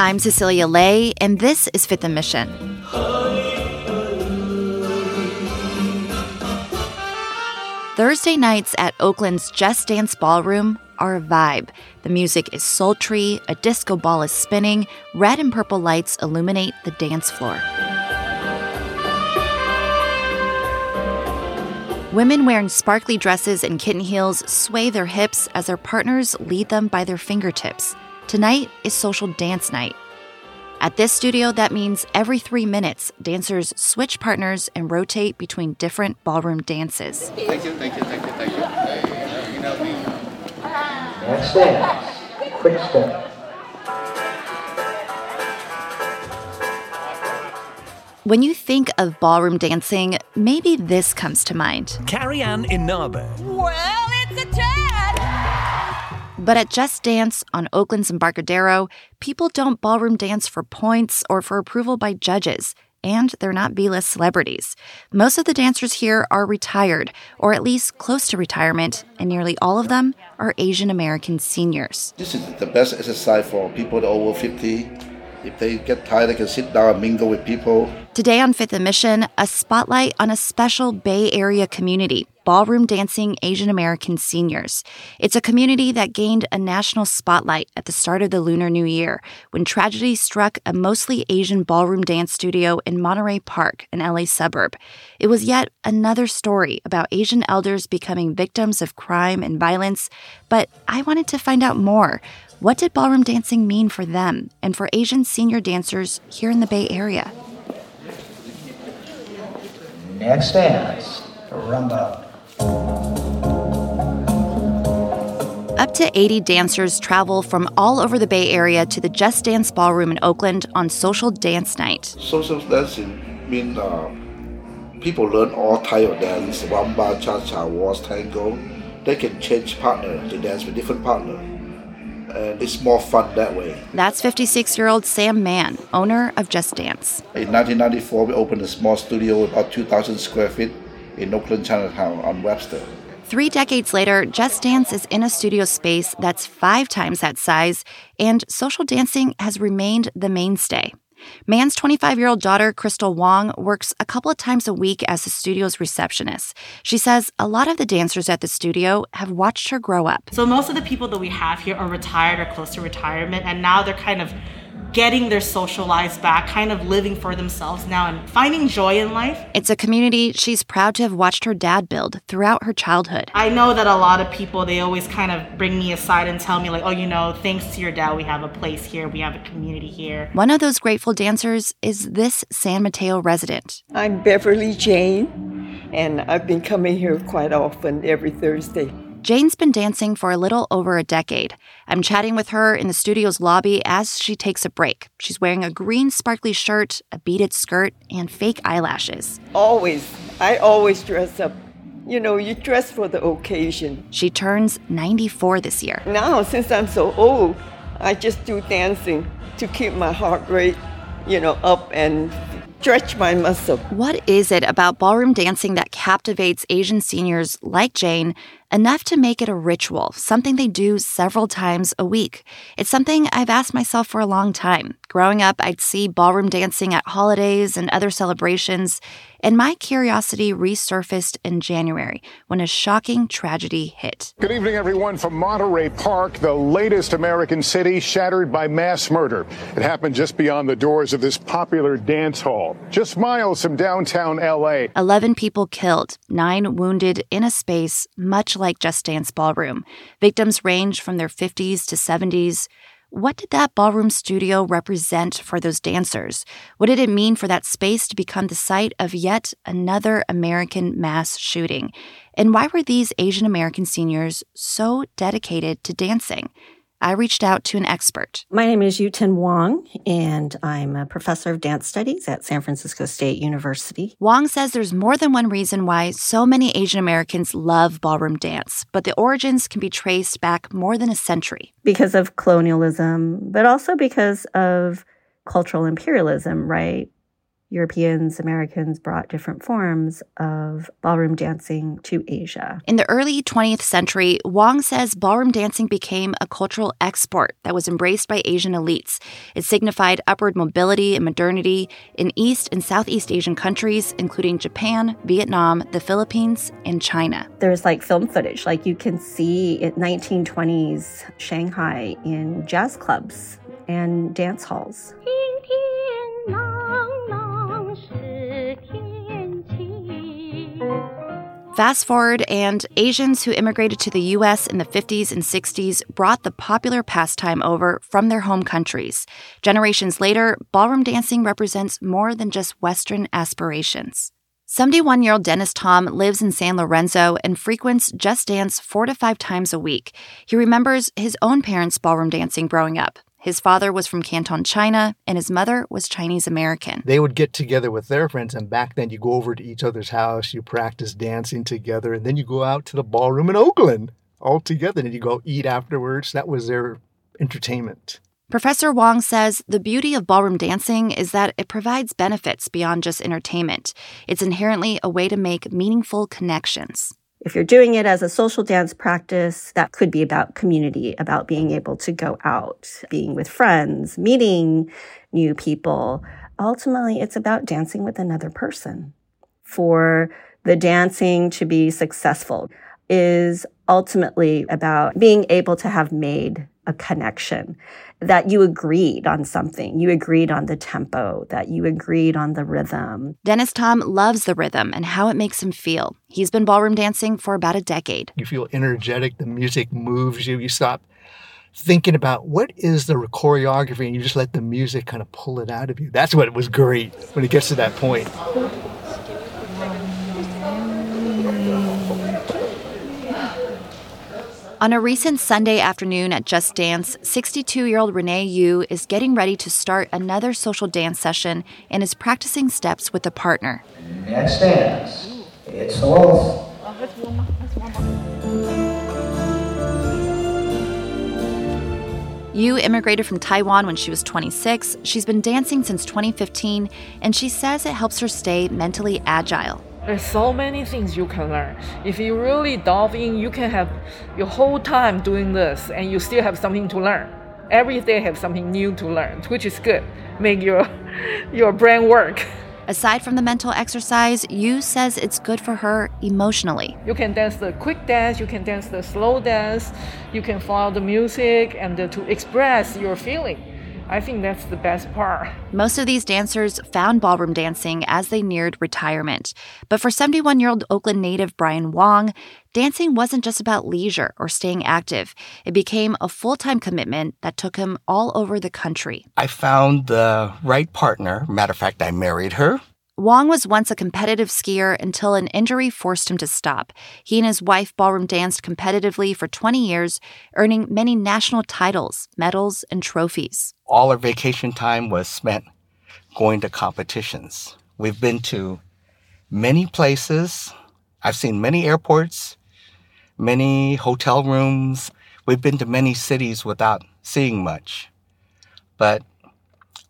I'm Cecilia Lei, and this is Fifth & Mission. Thursday nights at Oakland's Just Dance Ballroom are a vibe. The music is sultry, a disco ball is spinning, red and purple lights illuminate the dance floor. Women wearing sparkly dresses and kitten heels sway their hips as their partners lead them by their fingertips. Tonight is social dance night. At this studio, that means every three minutes, dancers switch partners and rotate between different ballroom dances. Thank you, thank you, thank you, thank you. You know me. Next dance. Quick step. When you think of ballroom dancing, maybe this comes to mind. Carrie Ann Inaba. Well, it's a Chad! But at Just Dance on Oakland's Embarcadero, people don't ballroom dance for points or for approval by judges, and they're not B list celebrities. Most of the dancers here are retired, or at least close to retirement, and nearly all of them are Asian American seniors. This is the best exercise for people over 50. If they get tired, they can sit down and mingle with people. Today on Fifth & Mission, a spotlight on a special Bay Area community, ballroom dancing Asian American seniors. It's a community that gained a national spotlight at the start of the Lunar New Year when tragedy struck a mostly Asian ballroom dance studio in Monterey Park, an LA suburb. It was yet another story about Asian elders becoming victims of crime and violence, but I wanted to find out more. What did ballroom dancing mean for them and for Asian senior dancers here in the Bay Area? Next dance. Rumba. Up to 80 dancers travel from all over the Bay Area to the Just Dance Ballroom in Oakland on Social Dance Night. Social dancing means uh, people learn all type of dance, rumba, cha-cha, waltz, tango. They can change partner to dance with different partner. And it's more fun that way. That's 56 year old Sam Mann, owner of Just Dance. In 1994, we opened a small studio about 2,000 square feet in Oakland Chinatown on Webster. Three decades later, Just Dance is in a studio space that's five times that size, and social dancing has remained the mainstay. Man's 25 year old daughter, Crystal Wong, works a couple of times a week as the studio's receptionist. She says a lot of the dancers at the studio have watched her grow up. So most of the people that we have here are retired or close to retirement, and now they're kind of getting their social lives back, kind of living for themselves now and finding joy in life. It's a community she's proud to have watched her dad build throughout her childhood. I know that a lot of people, they always kind of bring me aside and tell me, like, oh, you know, thanks to your dad, we have a place here, we have a community here. One of those grateful dancers is this San Mateo resident. I'm Beverly Jane, and I've been coming here quite often every Thursday. Jane's been dancing for a little over a decade. I'm chatting with her in the studio's lobby as she takes a break. She's wearing a green sparkly shirt, a beaded skirt, and fake eyelashes. Always, I always dress up. You know, you dress for the occasion. She turns 94 this year. Now, since I'm so old, I just do dancing to keep my heart rate, you know, up and stretch my muscle. What is it about ballroom dancing that captivates Asian seniors like Jane enough to make it a ritual, something they do several times a week? It's something I've asked myself for a long time. Growing up, I'd see ballroom dancing at holidays and other celebrations, and my curiosity resurfaced in January when a shocking tragedy hit. Good evening, everyone, from Monterey Park, the latest American city shattered by mass murder. It happened just beyond the doors of this popular dance just miles from downtown LA. 11 people killed, nine wounded in a space much like Just Dance Ballroom. Victims range from their 50s to 70s. What did that ballroom studio represent for those dancers? What did it mean for that space to become the site of yet another American mass shooting? And why were these Asian American seniors so dedicated to dancing? I reached out to an expert. My name is Yutian Wong, and I'm a professor of dance studies at San Francisco State University. Wong says there's more than one reason why so many Asian Americans love ballroom dance, but the origins can be traced back more than a century. Because of colonialism, but also because of cultural imperialism, right? Europeans, Americans brought different forms of ballroom dancing to Asia. In the early 20th century, Wong says ballroom dancing became a cultural export that was embraced by Asian elites. It signified upward mobility and modernity in East and Southeast Asian countries, including Japan, Vietnam, the Philippines, and China. There's like film footage, like you can see in 1920s Shanghai in jazz clubs and dance halls. Fast forward, and Asians who immigrated to the US in the 50s and 60s brought the popular pastime over from their home countries. Generations later, ballroom dancing represents more than just Western aspirations. 71 year old Dennis Tom lives in San Lorenzo and frequents Just Dance four to five times a week. He remembers his own parents' ballroom dancing growing up. His father was from Canton, China, and his mother was Chinese American. They would get together with their friends, and back then you go over to each other's house, you practice dancing together, and then you go out to the ballroom in Oakland all together, and you go eat afterwards. That was their entertainment. Professor Wong says the beauty of ballroom dancing is that it provides benefits beyond just entertainment. It's inherently a way to make meaningful connections. If you're doing it as a social dance practice, that could be about community, about being able to go out, being with friends, meeting new people. Ultimately, it's about dancing with another person. For the dancing to be successful is ultimately about being able to have made a connection that you agreed on something. You agreed on the tempo, that you agreed on the rhythm. Dennis Tom loves the rhythm and how it makes him feel. He's been ballroom dancing for about a decade. You feel energetic, the music moves you, you stop thinking about what is the choreography and you just let the music kind of pull it out of you. That's what was great when it gets to that point. On a recent Sunday afternoon at Just Dance, 62 year old Renee Yu is getting ready to start another social dance session and is practicing steps with a partner. Next dance. It's the waltz. Yu immigrated from Taiwan when she was 26. She's been dancing since 2015, and she says it helps her stay mentally agile. There's so many things you can learn. If you really dive in, you can have your whole time doing this and you still have something to learn. Every day have something new to learn, which is good. Make your your brain work. Aside from the mental exercise, Yu says it's good for her emotionally. You can dance the quick dance, you can dance the slow dance, you can follow the music and to express your feeling. I think that's the best part. Most of these dancers found ballroom dancing as they neared retirement. But for 71 year old Oakland native Brian Wong, dancing wasn't just about leisure or staying active. It became a full time commitment that took him all over the country. I found the right partner. Matter of fact, I married her. Wong was once a competitive skier until an injury forced him to stop. He and his wife ballroom danced competitively for 20 years, earning many national titles, medals, and trophies. All our vacation time was spent going to competitions. We've been to many places. I've seen many airports, many hotel rooms. We've been to many cities without seeing much. But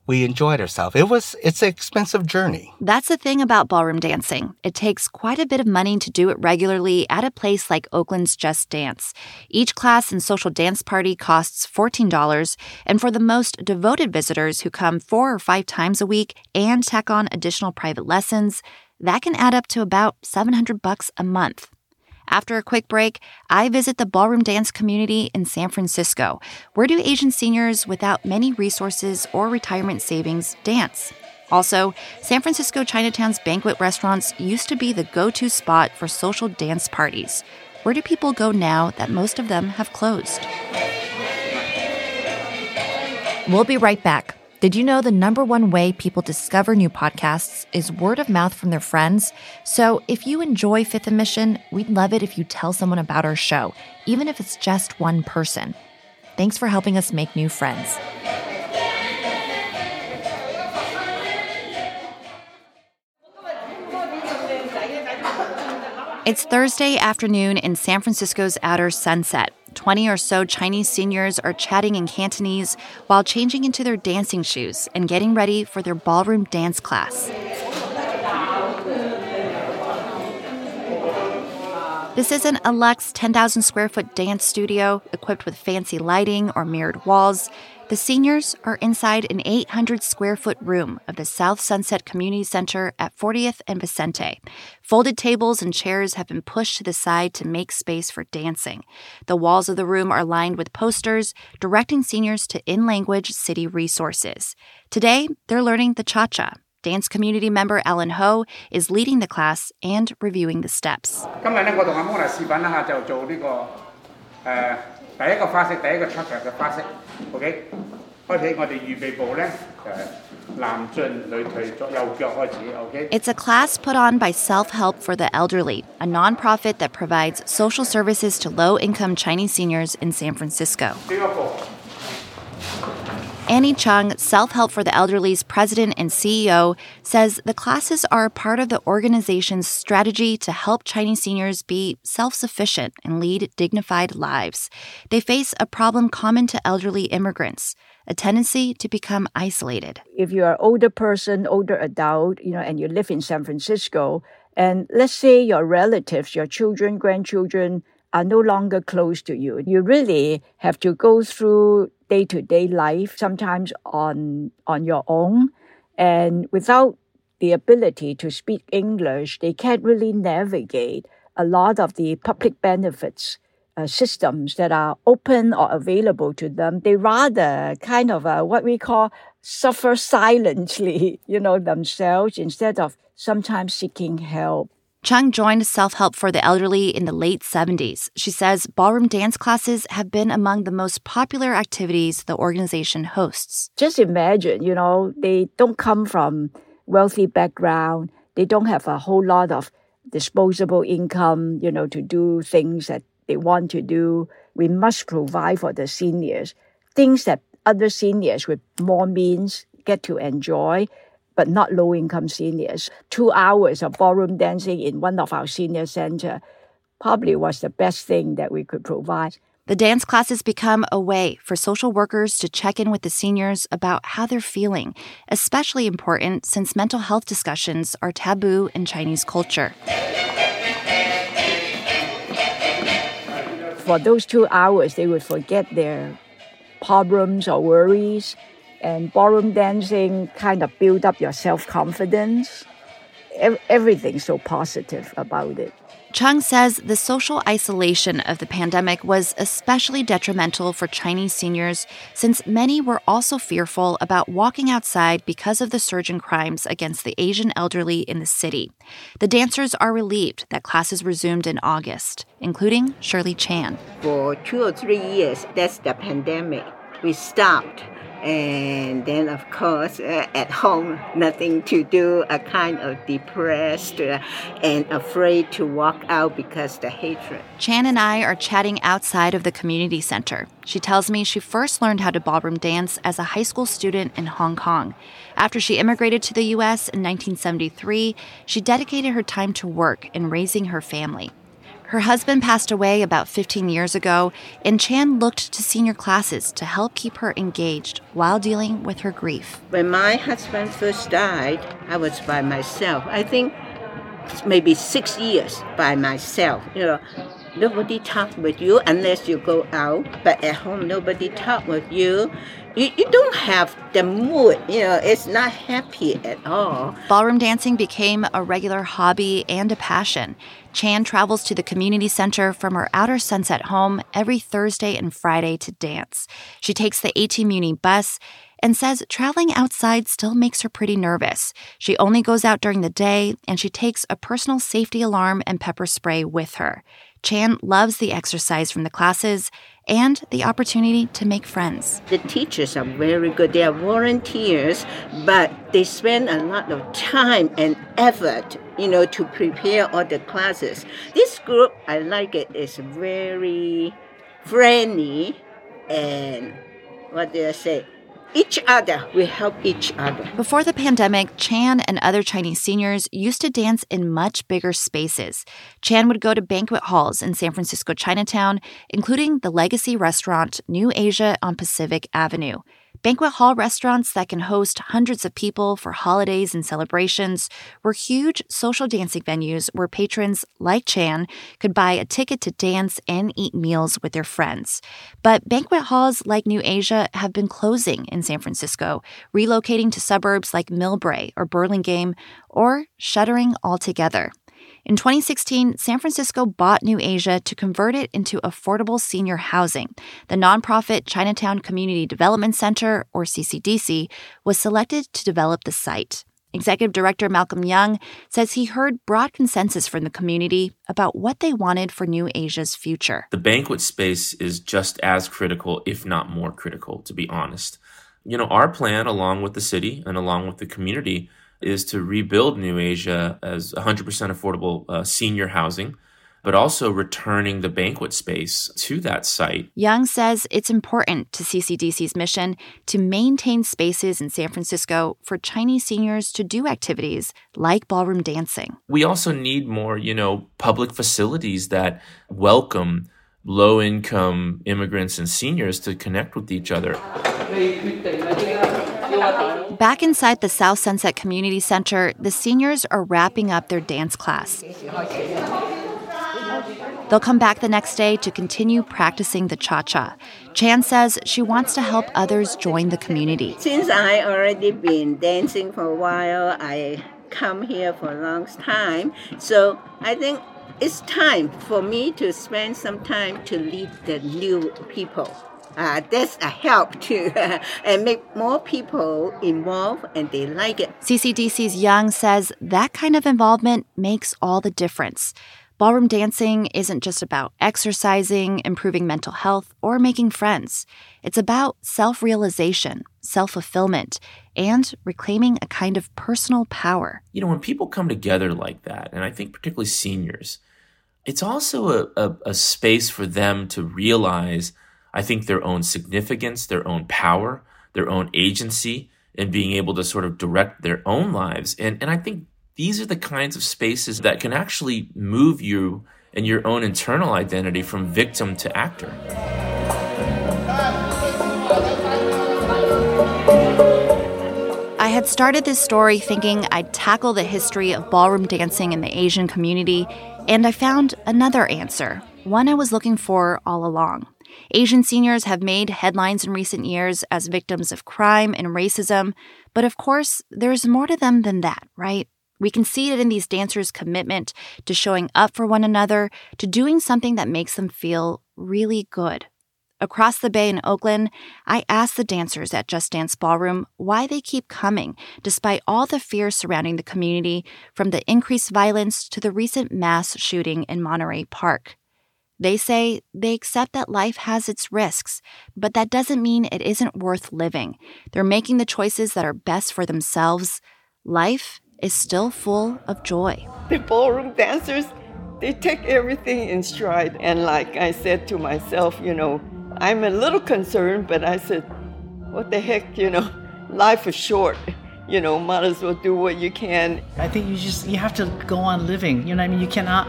we enjoyed ourselves. It was it's an expensive journey. That's the thing about ballroom dancing. It takes quite a bit of money to do it regularly at a place like Oakland's Just Dance. Each class and social dance party costs $14, and for the most devoted visitors who come 4 or 5 times a week and tack on additional private lessons, that can add up to about 700 bucks a month. After a quick break, I visit the ballroom dance community in San Francisco. Where do Asian seniors without many resources or retirement savings dance? Also, San Francisco Chinatown's banquet restaurants used to be the go to spot for social dance parties. Where do people go now that most of them have closed? We'll be right back. Did you know the number one way people discover new podcasts is word of mouth from their friends? So if you enjoy Fifth and Mission, we'd love it if you tell someone about our show, even if it's just one person. Thanks for helping us make new friends. It's Thursday afternoon in San Francisco's outer sunset. 20 or so Chinese seniors are chatting in Cantonese while changing into their dancing shoes and getting ready for their ballroom dance class. This isn't a luxe 10,000 square foot dance studio equipped with fancy lighting or mirrored walls. The seniors are inside an 800 square foot room of the South Sunset Community Center at 40th and Vicente. Folded tables and chairs have been pushed to the side to make space for dancing. The walls of the room are lined with posters directing seniors to in language city resources. Today, they're learning the cha cha. Dance community member Ellen Ho is leading the class and reviewing the steps. 今日咧，我同阿 Mona 示范一下就做呢、个诶、呃第一个花式，第一个 c h a 嘅花式，OK。开始我哋预备步咧诶男进女退，左右脚开始，OK。 It's a class put on by Self Help for the Elderly, a nonprofit that provides social services to low income Chinese seniors in San Francisco. 呢一步 Annie Chung, Self Help for the Elderly's president and CEO, says the classes are part of the organization's strategy to help Chinese seniors be self sufficient and lead dignified lives. They face a problem common to elderly immigrants a tendency to become isolated. if you're an older person, older adult, you know, and you live in San Francisco, and let's say your relatives, your children, grandchildren are no longer close to you, you really have to go through day to day life, sometimes on on your own, and without the ability to speak English, they can't really navigate a lot of the public benefits uh, systems that are open or available to them. They rather kind of uh, what we call suffer silently, you know, themselves instead of sometimes seeking help. Chung joined Self Help for the Elderly in the late 70s. She says ballroom dance classes have been among the most popular activities the organization hosts. Just imagine, you know, they don't come from wealthy background. They don't have a whole lot of disposable income, you know, to do things that they want to do. We must provide for the seniors things that other seniors with more means get to enjoy, but not low income seniors. Two hours of ballroom dancing in one of our senior center probably was the best thing that we could provide. The dance classes become a way for social workers to check in with the seniors about how they're feeling, especially important since mental health discussions are taboo in Chinese culture. For those two hours, they would forget their problems or worries, and ballroom dancing kind of build up your self confidence. Everything's so positive about it. Chung says the social isolation of the pandemic was especially detrimental for Chinese seniors since many were also fearful about walking outside because of the surge in crimes against the Asian elderly in the city. The dancers are relieved that classes resumed in August, including Shirley Chan. For two or three years, that's the pandemic. We stopped and then of course uh, at home nothing to do a kind of depressed uh, and afraid to walk out because the hatred Chan and I are chatting outside of the community center. She tells me she first learned how to ballroom dance as a high school student in Hong Kong. After she immigrated to the US in 1973, she dedicated her time to work and raising her family. Her husband passed away about 15 years ago, and Chan looked to senior classes to help keep her engaged while dealing with her grief. when my husband first died i was by myself. I think maybe six years by myself you know. Nobody talked with you unless you go out but at home nobody talked with you you, you don't have the mood you know it's not happy at all Ballroom dancing became a regular hobby and a passion. Chan travels to the community center from her outer sunset home every Thursday and Friday to dance. She takes the AT Muni bus and says traveling outside still makes her pretty nervous. She only goes out during the day and she takes a personal safety alarm and pepper spray with her. Chan loves the exercise from the classes and the opportunity to make friends. The teachers are very good. They are volunteers, but they spend a lot of time and effort, you know, to prepare all the classes. This group, I like it, is very friendly and what do I say? Each other. We help each other. Before the pandemic, Chan and other Chinese seniors used to dance in much bigger spaces. Chan would go to banquet halls in San Francisco Chinatown, including the legacy restaurant New Asia on Pacific Avenue. Banquet hall restaurants that can host hundreds of people for holidays and celebrations were huge social dancing venues where patrons like Chan could buy a ticket to dance and eat meals with their friends. But banquet halls like New Asia have been closing in San Francisco, relocating to suburbs like Millbrae or Burlingame, or shuttering altogether. In 2016, San Francisco bought New Asia to convert it into affordable senior housing. The nonprofit Chinatown Community Development Center, or CCDC, was selected to develop the site. Executive Director Malcolm Young says he heard broad consensus from the community about what they wanted for New Asia's future. The banquet space is just as critical, if not more critical, to be honest. You know, our plan, along with the city and along with the community, is to rebuild New Asia as 100% affordable uh, senior housing, but also returning the banquet space to that site. Young says it's important to CCDC's mission to maintain spaces in San Francisco for Chinese seniors to do activities like ballroom dancing. We also need more, you know, public facilities that welcome low income immigrants and seniors to connect with each other. Back inside the South Sunset Community Center, the seniors are wrapping up their dance class. They'll come back the next day to continue practicing the cha cha. Chan says she wants to help others join the community. Since I already been dancing for a while, I come here for a long time. So I think it's time for me to spend some time to lead the new people. Uh, that's a help too, and make more people involved and they like it. CCDC's Young says that kind of involvement makes all the difference. Ballroom dancing isn't just about exercising, improving mental health, or making friends. It's about self realization, self fulfillment, and reclaiming a kind of personal power. You know, when people come together like that, and I think particularly seniors, it's also a, a, a space for them to realize, I think, their own significance, their own power, their own agency, and being able to sort of direct their own lives. And, and I think these are the kinds of spaces that can actually move you and your own internal identity from victim to actor. I had started this story thinking I'd tackle the history of ballroom dancing in the Asian community, and I found another answer, one I was looking for all along. Asian seniors have made headlines in recent years as victims of crime and racism, but of course, there's more to them than that, right? We can see it in these dancers' commitment to showing up for one another, to doing something that makes them feel really good. Across the bay in Oakland, I asked the dancers at Just Dance Ballroom why they keep coming, despite all the fear surrounding the community, from the increased violence to the recent mass shooting in Monterey Park. They say they accept that life has its risks, but that doesn't mean it isn't worth living. They're making the choices that are best for themselves. Life is still full of joy. The ballroom dancers, they take everything in stride. And like I said to myself, you know, I'm a little concerned, but I said, what the heck, you know, life is short. You know, might as well do what you can. I think you just you have to go on living. You know what I mean? You cannot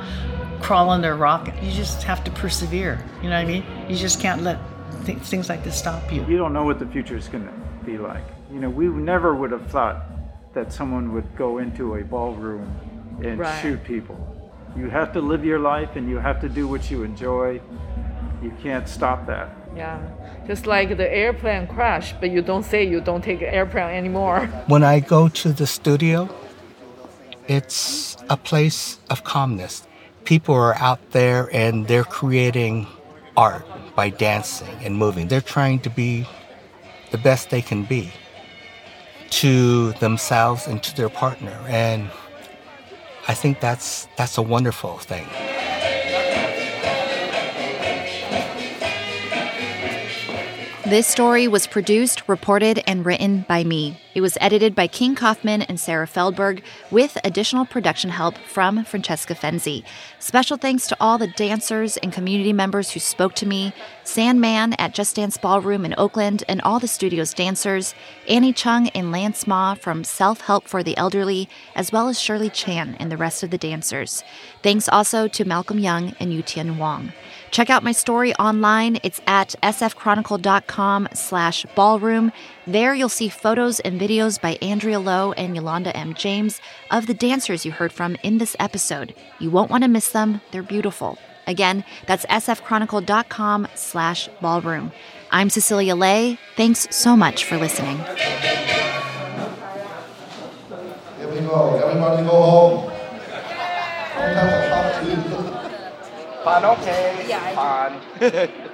crawl under a rock. You just have to persevere. You know what I mean? You just can't let th- things like this stop you. You don't know what the future is going to be like. You know, we never would have thought that someone would go into a ballroom and Right. shoot people. You have to live your life and you have to do what you enjoy. You can't stop that. Yeah, just like the airplane crash, but you don't say you don't take an airplane anymore. When I go to the studio, it's a place of calmness. People are out there and they're creating art by dancing and moving. They're trying to be the best they can be to themselves and to their partner. And I think that's that's a wonderful thing. This story was produced, reported, and written by me, It was edited by King Kaufman and Sarah Feldberg with additional production help from Francesca Fenzi. Special thanks to all the dancers and community members who spoke to me, Sam Mann at Just Dance Ballroom in Oakland and all the studio's dancers, Annie Chung and Lance Ma from Self Help for the Elderly, as well as Shirley Chan and the rest of the dancers. Thanks also to Malcolm Young and Yutian Wong. Check out my story online. It's at sfchronicle.com slash ballroom. There you'll see photos and videos by Andrea Lowe and Yolanda M. James of the dancers you heard from in this episode. You won't want to miss them. They're beautiful. Again, that's sfchronicle.com slash ballroom. I'm Cecilia Lei. Thanks so much for listening. Here we go. Everybody go home. Don't have to